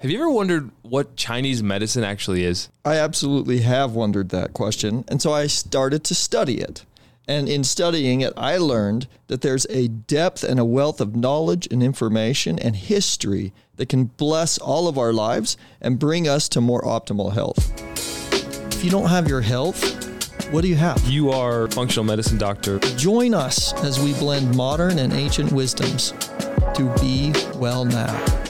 Have you ever wondered what Chinese medicine actually is? I absolutely have wondered that question. And so I started to study it. And in studying it, I learned that there's a depth and a wealth of knowledge and information and history that can bless all of our lives and bring us to more optimal health. If you don't have your health, what do you have? You are a functional medicine doctor. Join us as we blend modern and ancient wisdoms to be well now.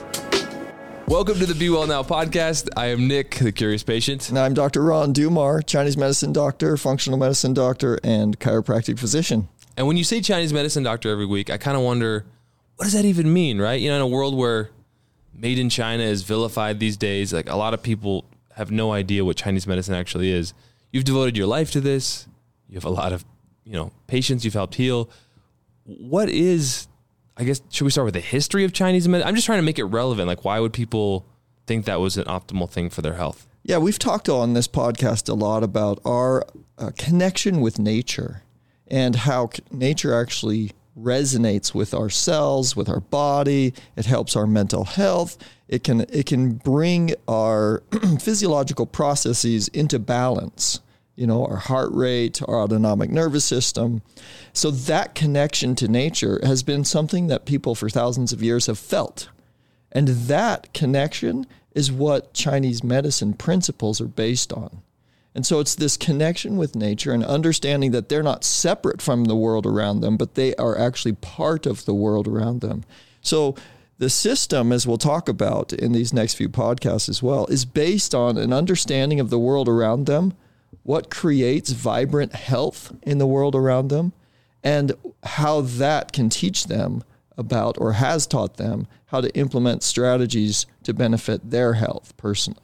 Welcome to the Be Well Now podcast. I am Nick, the curious patient. And I'm Dr. Ron Dummar, Chinese medicine doctor, functional medicine doctor, and chiropractic physician. And when you say Chinese medicine doctor every week, I kind of wonder, what does that even mean, right? You know, in a world where made in China is vilified these days, like a lot of people have no idea what Chinese medicine actually is. You've devoted your life to this. You have a lot of, you know, patients you've helped heal. What is I guess should we start with the history of Chinese medicine? I'm just trying to make it relevant. Like, why would people think that was an optimal thing for their health? Yeah, we've talked on this podcast a lot about our uh, connection with nature and how nature actually resonates with our cells, with our body. It helps our mental health. It can it can bring our physiological processes into balance you know, our heart rate, our autonomic nervous system. So that connection to nature has been something that people for thousands of years have felt. And that connection is what Chinese medicine principles are based on. And so it's this connection with nature and understanding that they're not separate from the world around them, but they are actually part of the world around them. So the system, as we'll talk about in these next few podcasts as well, is based on an understanding of the world around them what creates vibrant health in the world around them, and how that can teach them about or has taught them how to implement strategies to benefit their health personally.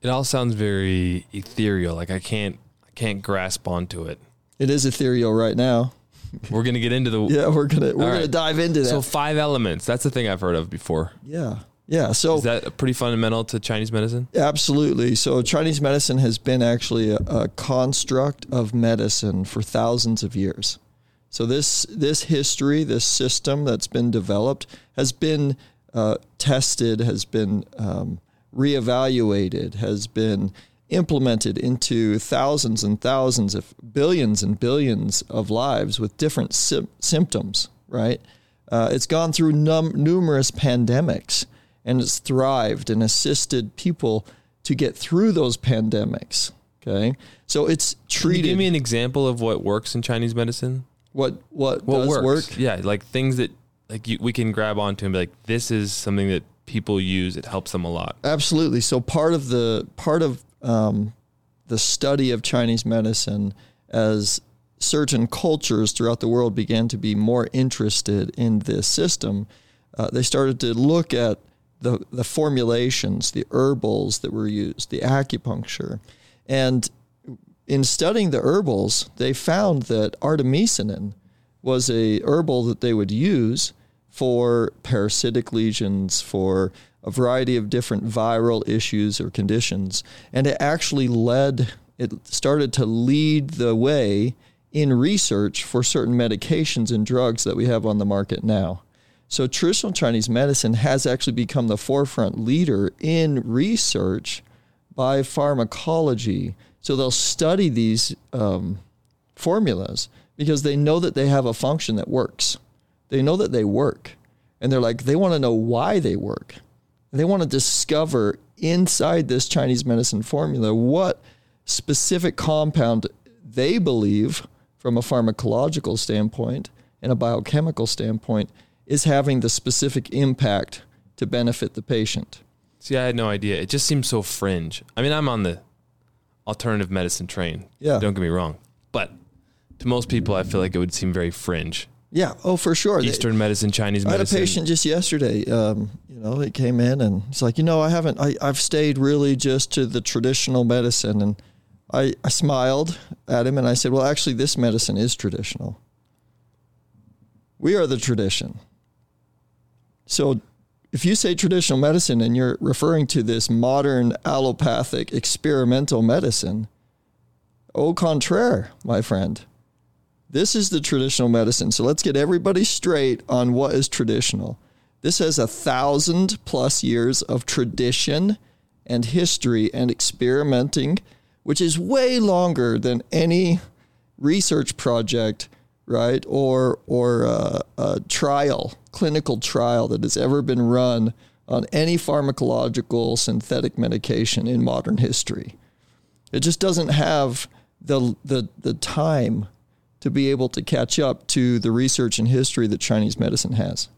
It all sounds very ethereal. Like I can't I can't grasp onto it. It is ethereal right now. We're gonna get into the Yeah, we're gonna we're gonna dive into that. So five elements. That's the thing I've heard of before. Yeah. Yeah. So is that pretty fundamental to Chinese medicine? Absolutely. So Chinese medicine has been actually a, a construct of medicine for thousands of years. So this this history, this system that's been developed, has been uh, tested, has been um, reevaluated, has been implemented into thousands and thousands of billions and billions of lives with different sy- symptoms. Right? Uh, it's gone through num- numerous pandemics and it's thrived and assisted people to get through those pandemics. Okay, so it's treated. give me an example of what works in Chinese medicine? What what, what does works? work? Yeah, like things that like you, we can grab onto and be like, this is something that people use. It helps them a lot. Absolutely. So part of the part of um, the study of Chinese medicine as certain cultures throughout the world began to be more interested in this system, uh, they started to look at the, the formulations, the herbals that were used, the acupuncture. And in studying the herbals, they found that artemisinin was a herbal that they would use for parasitic lesions, for a variety of different viral issues or conditions. And it actually led, it started to lead the way in research for certain medications and drugs that we have on the market now. So traditional Chinese medicine has actually become the forefront leader in research by pharmacology. So they'll study these um, formulas because they know that they have a function that works. They know that they work. And they're like, they want to know why they work. They want to discover inside this Chinese medicine formula what specific compound they believe, from a pharmacological standpoint and a biochemical standpoint, is having the specific impact to benefit the patient. See, I had no idea. It just seems so fringe. I mean, I'm on the alternative medicine train. Yeah. Don't get me wrong. But to most people, I feel like it would seem very fringe. Yeah. Oh, for sure. Eastern they, medicine, Chinese medicine. I had a patient just yesterday. Um, you know, he came in and he's like, you know, I haven't. I, I've stayed really just to the traditional medicine, and I, I smiled at him and I said, well, actually, this medicine is traditional. We are the tradition. So if you say traditional medicine and you're referring to this modern allopathic experimental medicine, au contraire, my friend. This is the traditional medicine. So let's get everybody straight on what is traditional. This has a thousand plus years of tradition and history and experimenting, which is way longer than any research project, right? Or or uh, a trial, clinical trial that has ever been run on any pharmacological synthetic medication in modern history. It just doesn't have the the the time to be able to catch up to the research and history that Chinese medicine has.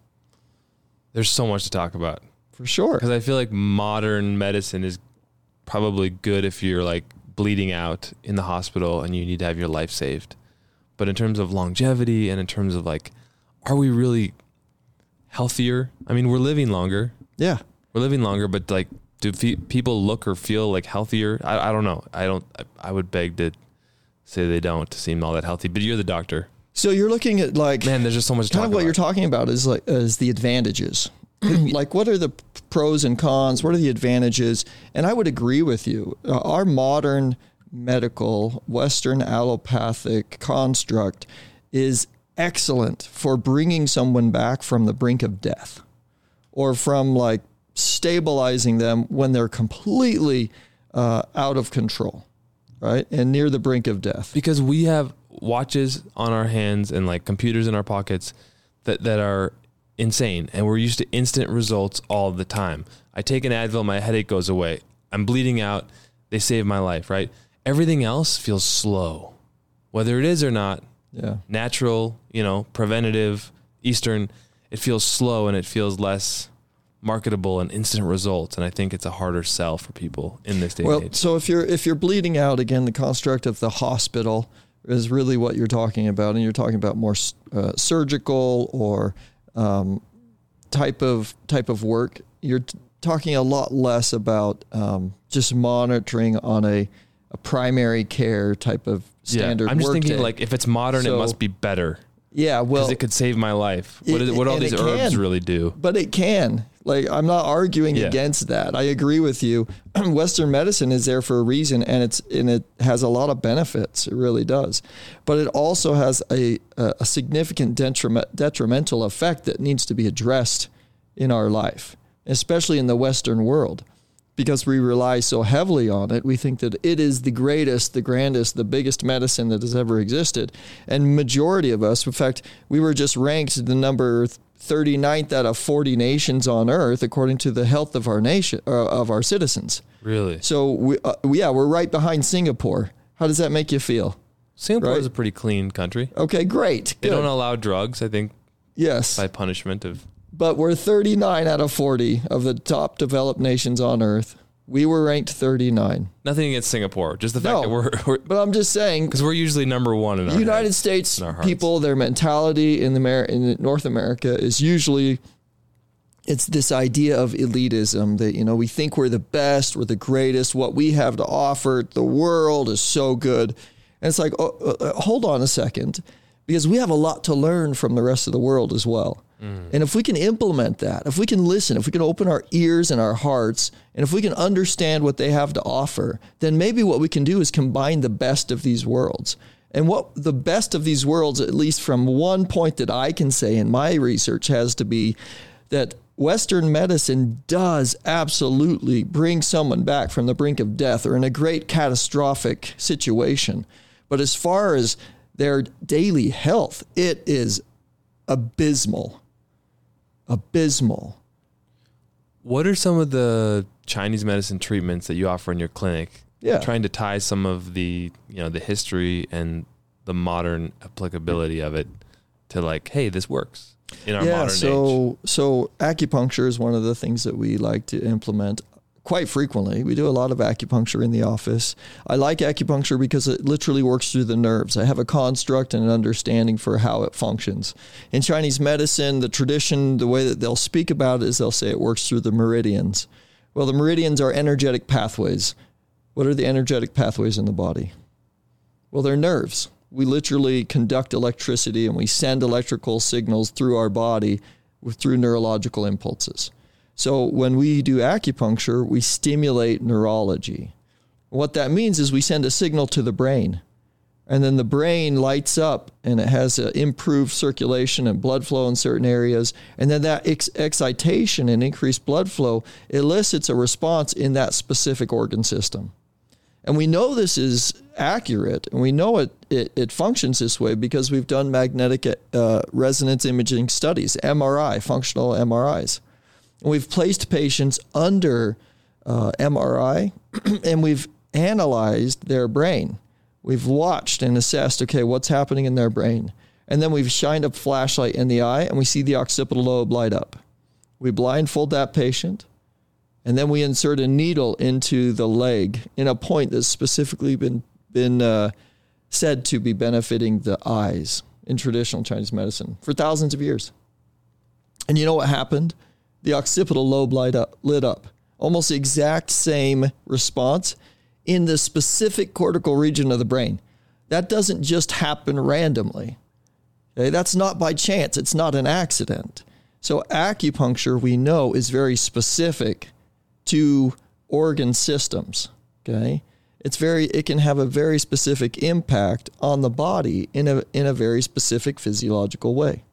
There's so much to talk about For sure. because I feel like modern medicine is probably good if you're like bleeding out in the hospital and you need to have your life saved. But in terms of longevity and in terms of like, are we really healthier? I mean, we're living longer. Yeah. We're living longer, but like, do fe- people look or feel like healthier? I, I don't know. I don't. I, I would beg to say they don't seem all that healthy. But you're the doctor, So you're looking at like man. There's just so much. Kind talk of what about. you're talking about is like is the advantages. like what are the pros and cons? What are the advantages? And I would agree with you. Uh, our modern medical Western allopathic construct is excellent for bringing someone back from the brink of death, or from like stabilizing them when they're completely uh, out of control, right, and near the brink of death. because we have watches on our hands and like computers in our pockets that that are insane and we're used to instant results all the time. I take an Advil, my headache goes away. I'm bleeding out, they save my life, right? Everything else feels slow. Whether it is or not, Yeah. natural, you know, preventative, eastern, it feels slow and it feels less marketable and instant results and I think it's a harder sell for people in this day Well, and age. so if you're if you're bleeding out again, the construct of the hospital is really what you're talking about, and you're talking about more uh, surgical or um, type of type of work. You're t- talking a lot less about um, just monitoring on a, a primary care type of standard. yeah, I'm just thinking day. like if it's modern, So- it must be better. yeah, well, because it could save my life. What, It- what all these herbs can. really do? but it can. Like I'm not arguing Yeah. against that. I agree with you. Western medicine is there for a reason, and it's and it has a lot of benefits. It really does, but it also has a a a significant detriment, detrimental effect that needs to be addressed in our life, especially in the Western world, because we rely so heavily on it. We think that it is the greatest, the grandest, the biggest medicine that has ever existed, and majority of us, in fact, we were just ranked the number 39th out of 40 nations on earth according to the health of our nation uh, of our citizens. Really? So we, uh, yeah, we're right behind Singapore. How does that make you feel? Singapore Right. is a pretty clean country. Okay, great. They Good. don't allow drugs, I think, yes. by punishment of. But we're 39 out of 40 of the top developed nations on earth. We were ranked 39. Nothing against Singapore, just the fact No. that we're because But I'm just saying because we're usually number one in the United heads. States people, their mentality in the Amer- in North America is usually it's this idea of elitism that you know we think we're the best, we're the greatest, what we have to offer the world is so good, and it's like oh, uh, uh, hold on a second, because we have a lot to learn from the rest of the world as well. Mm. And if we can implement that, if we can listen, if we can open our ears and our hearts, and if we can understand what they have to offer, then maybe what we can do is combine the best of these worlds. And what the best of these worlds, at least from one point that I can say in my research, has to be that Western medicine does absolutely bring someone back from the brink of death or in a great catastrophic situation. But as far as their daily health, it is abysmal. Abysmal. What are some of the Chinese medicine treatments that you offer in your clinic? Yeah. Trying to tie some of the you know the history and the modern applicability of it to like, hey, this works in our yeah, modern age. so so acupuncture is one of the things that we like to implement quite frequently. We do a lot of acupuncture in the office. I like acupuncture because it literally works through the nerves. I have a construct and an understanding for how it functions. In Chinese medicine, the tradition, the way that they'll speak about it is they'll say it works through the meridians. Well, the meridians are energetic pathways. What are the energetic pathways in the body? Well, they're nerves. We literally conduct electricity and we send electrical signals through our body through neurological impulses. So when we do acupuncture, we stimulate neurology. What that means is we send a signal to the brain. and then the brain lights up and it has improved circulation and blood flow in certain areas and then that ex- excitation and increased blood flow elicits a response in that specific organ system and we know this is accurate and we know it, it, it functions this way because we've done magnetic uh, resonance imaging studies mri functional mris and we've placed patients under uh, mri and we've analyzed their brain We've watched and assessed, okay, what's happening in their brain. And then we've shined a flashlight in the eye and we see the occipital lobe light up. We blindfold that patient and then we insert a needle into the leg in a point that's specifically been, been uh, said to be benefiting the eyes in traditional Chinese medicine for thousands of years. And you know what happened? The occipital lobe light up, lit up. Almost the exact same response in the specific cortical region of the brain. That doesn't just happen randomly. Okay? That's not by chance, it's not an accident. So, acupuncture, we know, is very specific to organ systems. Okay. It's very, it can have a very specific impact on the body in a, in a very specific physiological way.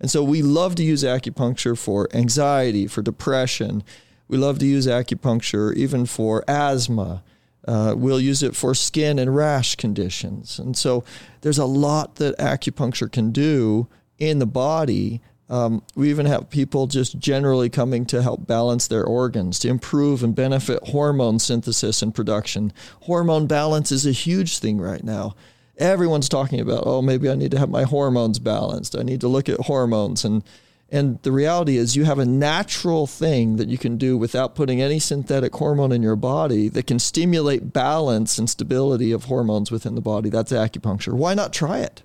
And so we love to use acupuncture for anxiety, for depression. We love to use acupuncture even for asthma, uh, we'll use it for skin and rash conditions. And so there's a lot that acupuncture can do in the body. Um, we even have people just generally coming to help balance their organs, to improve and benefit hormone synthesis and production. Hormone balance is a huge thing right now. Everyone's talking about, oh, maybe I need to have my hormones balanced. I need to look at hormones. And and the reality is, you have a natural thing that you can do without putting any synthetic hormone in your body that can stimulate balance and stability of hormones within the body. That's acupuncture. Why not try it?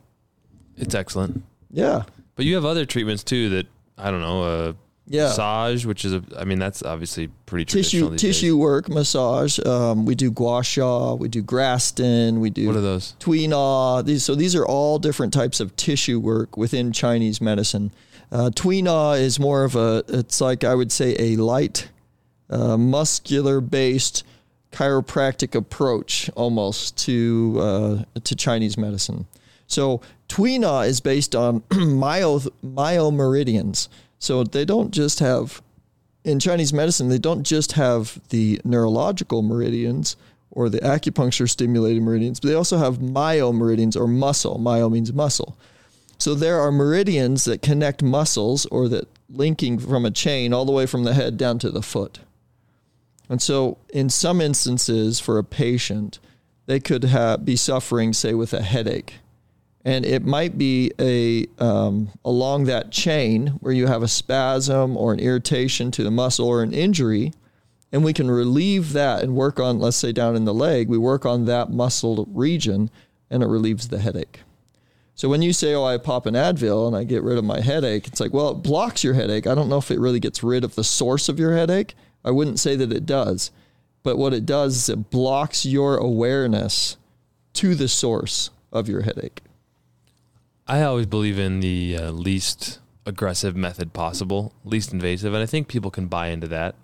It's excellent. Yeah. But you have other treatments too that, I don't know, uh, yeah. massage, which is a, I mean, that's obviously pretty tissue tissue days. work, massage. Um, we do gua sha, we do Graston, we do what are those? Tui Na. These so these are all different types of tissue work within Chinese medicine. Uh, Tui Na is more of a, it's like I would say a light, uh, muscular based chiropractic approach almost to uh, to Chinese medicine. So Tui Na is based on myo myomeridians. So they don't just have in Chinese medicine they don't just have the neurological meridians or the acupuncture stimulated meridians, but they also have myomeridians or muscle. Myo means muscle. So there are meridians that connect muscles or that linking from a chain all the way from the head down to the foot. And so in some instances for a patient, they could have, be suffering, say, with a headache. And it might be a um, along that chain where you have a spasm or an irritation to the muscle or an injury, and we can relieve that and work on, let's say, down in the leg. We work on that muscle region, and it relieves the headache. So when you say, "Oh, I pop an Advil and I get rid of my headache," it's like, well, it blocks your headache. I don't know if it really gets rid of the source of your headache. I wouldn't say that it does, but what it does is it blocks your awareness to the source of your headache. I always believe in the uh, least aggressive method possible, least invasive, and I think people can buy into that,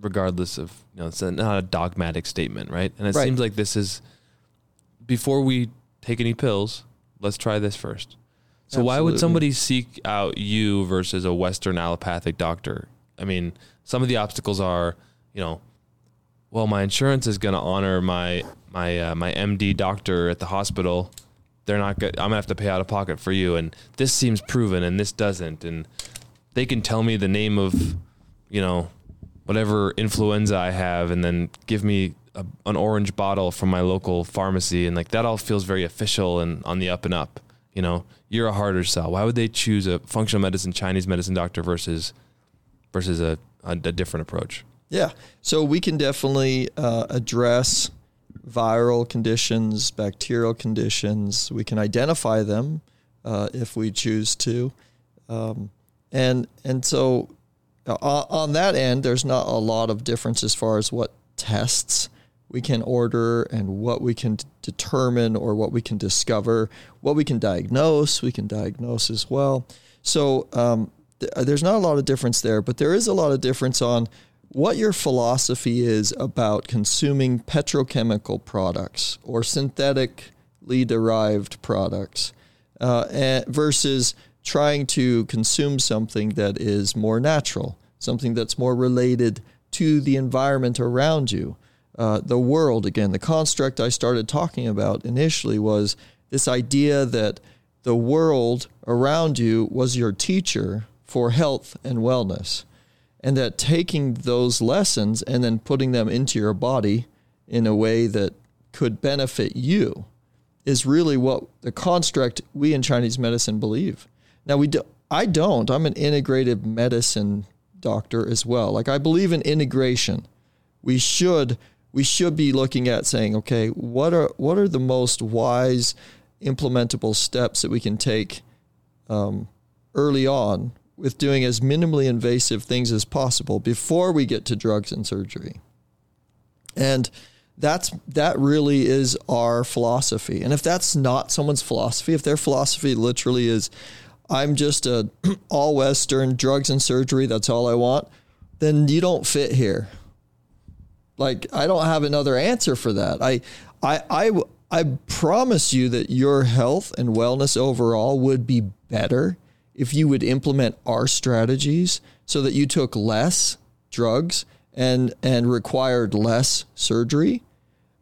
regardless of you know, it's not a dogmatic statement, right? And it right. seems like this is before we take any pills let's try this first. So Absolutely. why would somebody seek out you versus a Western allopathic doctor? I mean, some of the obstacles are, you know, well, my insurance is going to honor my my uh, my MD doctor at the hospital. They're not good. I'm gonna have to pay out of pocket for you, and this seems proven, and this doesn't, and they can tell me the name of, you know, whatever influenza I have, and then give me a, an orange bottle from my local pharmacy, and like that all feels very official and on the up and up. You know, you're a harder sell. Why would they choose a functional medicine Chinese medicine doctor versus versus a, a, a different approach? Yeah, so we can definitely uh, address viral conditions, bacterial conditions. We can identify them uh, if we choose to, um, and and so uh, on that end, there's not a lot of difference as far as what tests we can order and what we can determine or what we can discover, what we can diagnose, we can diagnose as well. So um, th- there's not a lot of difference there, but there is a lot of difference on what your philosophy is about consuming petrochemical products or synthetically derived products uh, and versus trying to consume something that is more natural, something that's more related to the environment around you. Uh, the world, again, the construct I started talking about initially was this idea that the world around you was your teacher for health and wellness. And that taking those lessons and then putting them into your body in a way that could benefit you is really what the construct we in Chinese medicine believe. Now we do, I don't. I'm an integrative medicine doctor as well. Like I believe in integration. We should we should be looking at saying, okay, what are what are the most wise implementable steps that we can take um, early on with doing as minimally invasive things as possible before we get to drugs and surgery. And that's that really is our philosophy. And if that's not someone's philosophy, if their philosophy literally is I'm just a all western drugs and surgery, that's all I want, then you don't fit here. Like I don't have another answer for that. I I I I promise you that your health and wellness overall would be better if you would implement our strategies so that you took less drugs and and required less surgery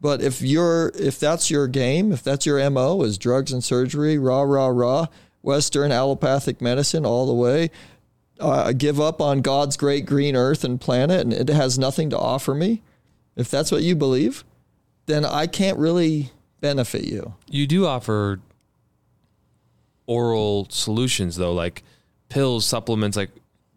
but if you're if that's your game, if that's your MO is drugs and surgery, rah rah rah, Western allopathic medicine all the way, uh, give up on God's great green earth and planet, and it has nothing to offer me. If that's what you believe, then I can't really benefit you. You do offer oral solutions though, like pills, supplements, like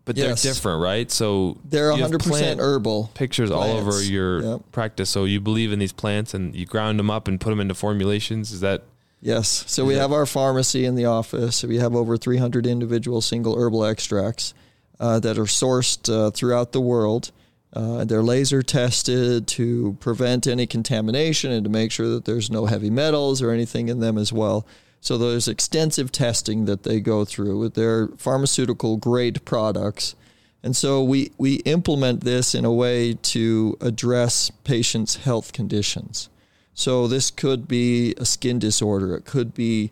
but yes. they're different, right? So they're 100% herbal. Pictures all over your yep. practice. So you believe in these plants and you ground them up and put them into formulations. Is that? Yes. So we have our pharmacy in the office. We have over 300 individual single herbal extracts uh, that are sourced uh, throughout the world. Uh, they're laser tested to prevent any contamination and to make sure that there's no heavy metals or anything in them as well. So there's extensive testing that they go through with their pharmaceutical grade products. And so we, we implement this in a way to address patients' health conditions. So this could be a skin disorder, it could be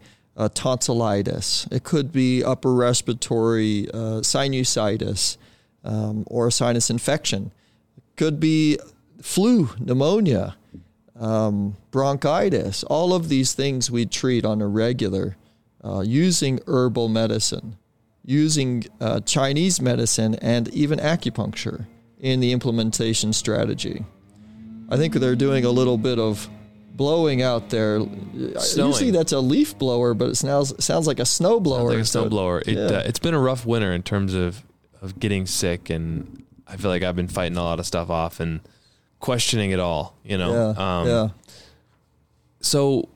tonsillitis, it could be upper respiratory uh, sinusitis um, or a sinus infection, it could be flu, pneumonia um, bronchitis, all of these things we treat on a regular uh, using herbal medicine, using uh, Chinese medicine, and even acupuncture in the implementation strategy. I think they're doing a little bit of blowing out there. Snowing. Usually that's a leaf blower, but it sounds sounds like a snow blower. Sounds like a snow blower. It, yeah. uh, it's been a rough winter in terms of of getting sick, and I feel like I've been fighting a lot of stuff off and questioning it all, you know? Yeah. Um, yeah. So,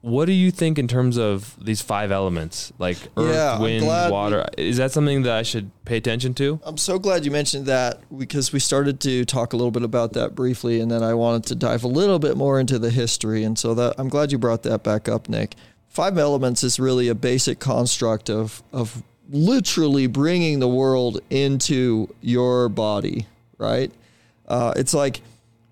what do you think in terms of these five elements, like earth, yeah, wind, water? We, is that something that I should pay attention to? I'm so glad you mentioned that because we started to talk a little bit about that briefly, and then I wanted to dive a little bit more into the history, and so that I'm glad you brought that back up, Nick. Five elements is really a basic construct of of literally bringing the world into your body, right? Uh, it's like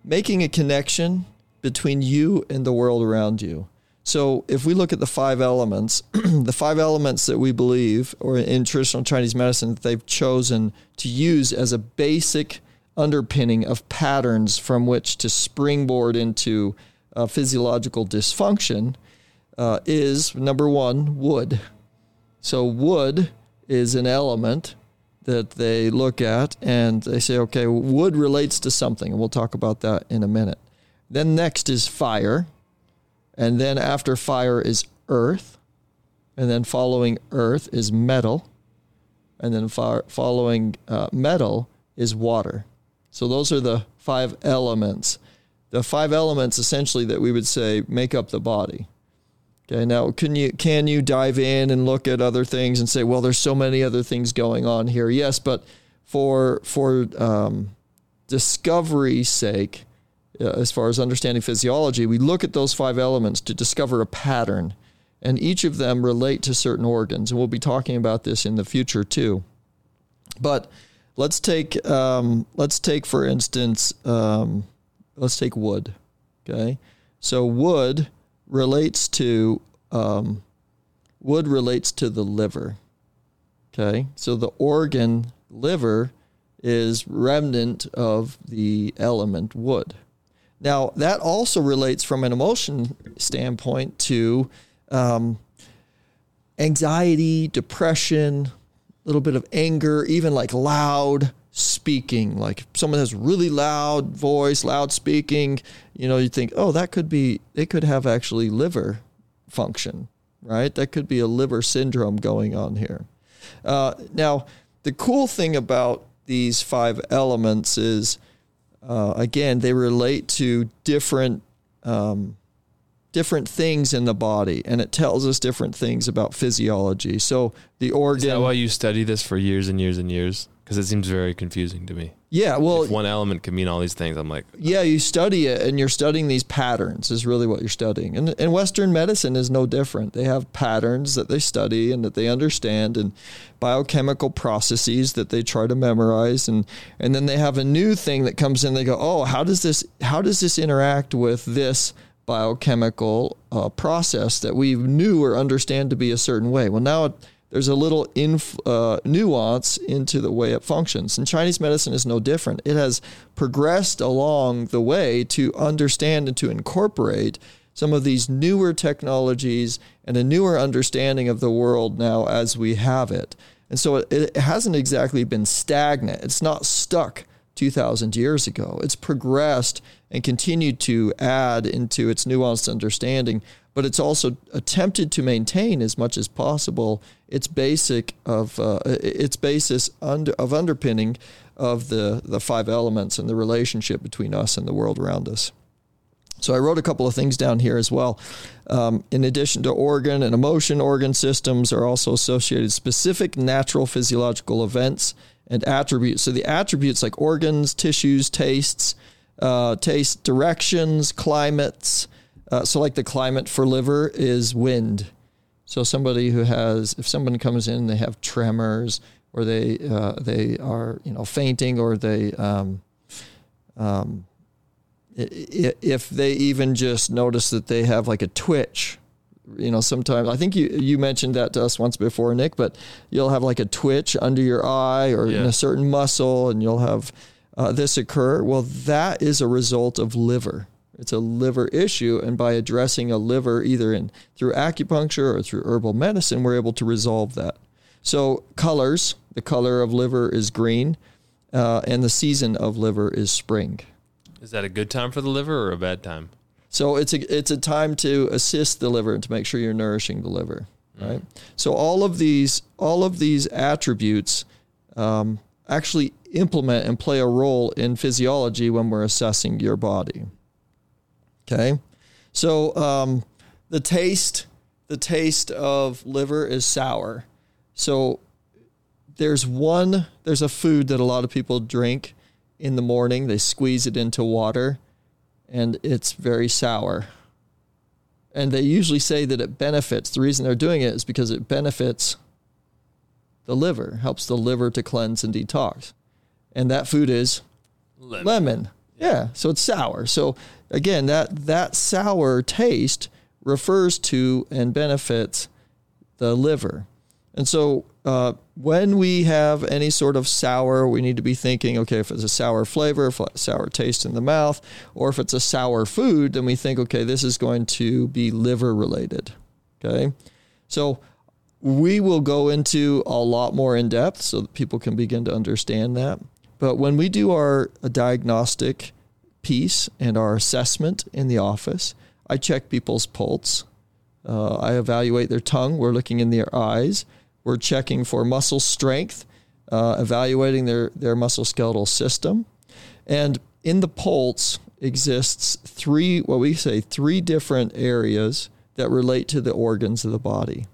making a connection between you and the world around you. So if we look at the five elements, the five elements that we believe, or in traditional Chinese medicine, that they've chosen to use as a basic underpinning of patterns from which to springboard into uh, physiological dysfunction, uh, is number one, wood. So wood is an element that they look at and they say, okay, wood relates to something. And we'll talk about that in a minute. Then next is fire. And then after fire is earth. And then following earth is metal. And then far, following uh, metal is water. So those are the five elements. The five elements essentially that we would say make up the body. Okay, now can you can you dive in and look at other things and say, well, there's so many other things going on here? Yes, but for for um, discovery's sake, uh, as far as understanding physiology, we look at those five elements to discover a pattern, and each of them relate to certain organs, and we'll be talking about this in the future too. But let's take um, let's take for instance um, let's take wood. Okay, so wood relates to um, wood relates to the liver. Okay, so the organ liver is remnant of the element wood. Now that also relates from an emotion standpoint to um, anxiety, depression, a little bit of anger, even like loud speaking. Like if someone has really loud voice, loud speaking, you know, you think, oh, that could be, they could have actually liver function, right? That could be a liver syndrome going on here. Uh, now, the cool thing about these five elements is, uh, again, they relate to different um, different things in the body, and it tells us different things about physiology. So the organ. Is that why you study this for years and years and years? Because it seems very confusing to me. Yeah, well, if one element can mean all these things. I'm like, yeah, you study it, and you're studying these patterns. Is really what you're studying, and and Western medicine is no different. They have patterns that they study and that they understand, and biochemical processes that they try to memorize, and and then they have a new thing that comes in. They go, oh, how does this how does this interact with this biochemical uh, process that we knew or understand to be a certain way. Well, now there's a little inf- uh, nuance into the way it functions. And Chinese medicine is no different. It has progressed along the way to understand and to incorporate some of these newer technologies and a newer understanding of the world now as we have it. And so it, it hasn't exactly been stagnant, it's not stuck 2,000 years ago. It's progressed and continued to add into its nuanced understanding, but it's also attempted to maintain as much as possible its basic of uh, its basis under, of underpinning of the the five elements and the relationship between us and the world around us. So I wrote a couple of things down here as well. Um, in addition to organ and emotion, organ systems are also associated specific natural physiological events and attributes. So the attributes like organs, tissues, tastes, uh, taste directions, climates. Uh, so like the climate for liver is wind. So somebody who has, if someone comes in, they have tremors, or they uh, they are you know fainting, or they um, um, if they even just notice that they have like a twitch you know sometimes i think you you mentioned that to us once before nick but you'll have like a twitch under your eye or yeah. in a certain muscle and you'll have uh, this occur well that is a result of liver it's a liver issue and by addressing a liver either in through acupuncture or through herbal medicine we're able to resolve that so colors the color of liver is green uh, and the season of liver is spring is that a good time for the liver or a bad time so it's a it's a time to assist the liver and to make sure you're nourishing the liver, mm. right? So all of these all of these attributes um, actually implement and play a role in physiology when we're assessing your body. Okay, so um, the taste the taste of liver is sour. So there's one there's a food that a lot of people drink in the morning. They squeeze it into water and it's very sour. And they usually say that it benefits. The reason they're doing it is because it benefits the liver, helps the liver to cleanse and detox. And that food is lemon. lemon. Yeah, so it's sour. So again, that that sour taste refers to and benefits the liver. And so uh, when we have any sort of sour, we need to be thinking, okay, if it's a sour flavor, sour taste in the mouth, or if it's a sour food, then we think, okay, this is going to be liver related. Okay. So we will go into a lot more in depth so that people can begin to understand that. But when we do our diagnostic piece and our assessment in the office, I check people's pulse. Uh, I evaluate their tongue. We're looking in their eyes. We're checking for muscle strength, uh, evaluating their, their musculoskeletal system. And in the pulse exists three, what we say, three different areas that relate to the organs of the body.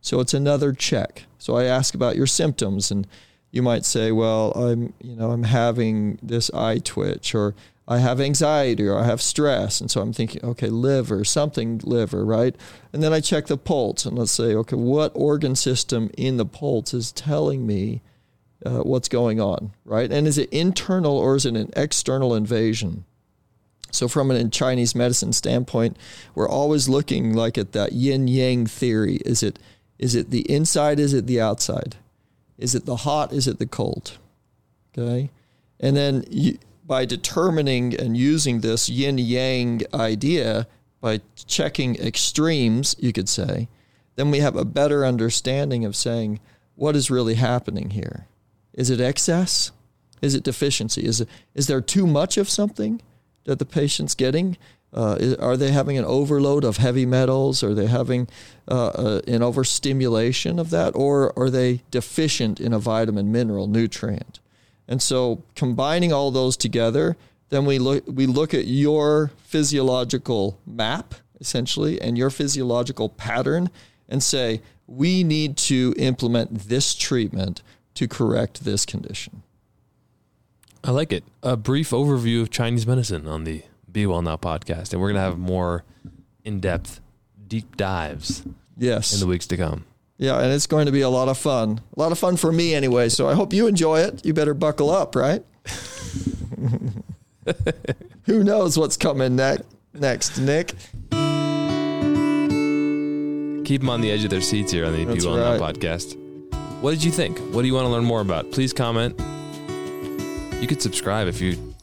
So it's another check. So I ask about your symptoms and you might say, well, I'm, you know, I'm having this eye twitch or I have anxiety or I have stress. And so I'm thinking, okay, liver, something liver, right? And then I check the pulse and let's say, okay, what organ system in the pulse is telling me uh, what's going on, right? And is it internal or is it an external invasion? So, from a Chinese medicine standpoint, we're always looking like at that yin yang theory. Is it is it the inside? Is it the outside? Is it the hot? Is it the cold? Okay, and then you, by determining and using this yin yang idea by checking extremes, you could say, then we have a better understanding of saying what is really happening here. Is it excess? Is it deficiency? Is it, is there too much of something? that the patient's getting? Uh, is, are they having an overload of heavy metals? Are they having uh, uh, an overstimulation of that? Or are they deficient in a vitamin, mineral, nutrient? And so combining all those together, then we look, we look at your physiological map, essentially, and your physiological pattern and say, we need to implement this treatment to correct this condition. I like it. A brief overview of Chinese medicine on the Be Well Now podcast, and we're gonna have more in-depth, deep dives. Yes, in the weeks to come. Yeah, and it's going to be a lot of fun. A lot of fun for me anyway. So I hope you enjoy it. You better buckle up, right? Who knows what's coming ne- next, Nick? Keep them on the edge of their seats here on the Be Well right. Now podcast. What did you think? What do you want to learn more about? Please comment you could subscribe if you.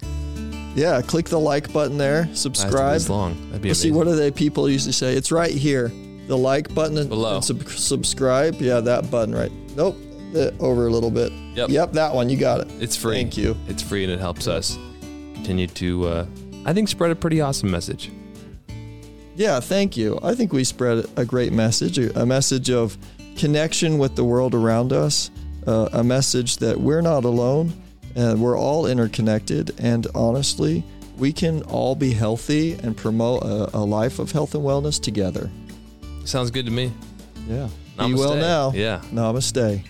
Yeah, click the like button there. Subscribe. This long. That'd be Let's see what do they people usually say? It's right here. The like button and, Below. and sub- subscribe. Yeah, that button right. Nope. over a little bit. Yep. Yep, that one. You got it. It's free. Thank you. It's free and it helps us continue to, uh, I think, spread a pretty awesome message. Yeah, thank you. I think we spread a great message, a message of connection with the world around us, uh, a message that we're not alone and we're all interconnected. And honestly, we can all be healthy and promote a, a life of health and wellness together. Sounds good to me. Yeah. Namaste. Be well now. Yeah. Namaste.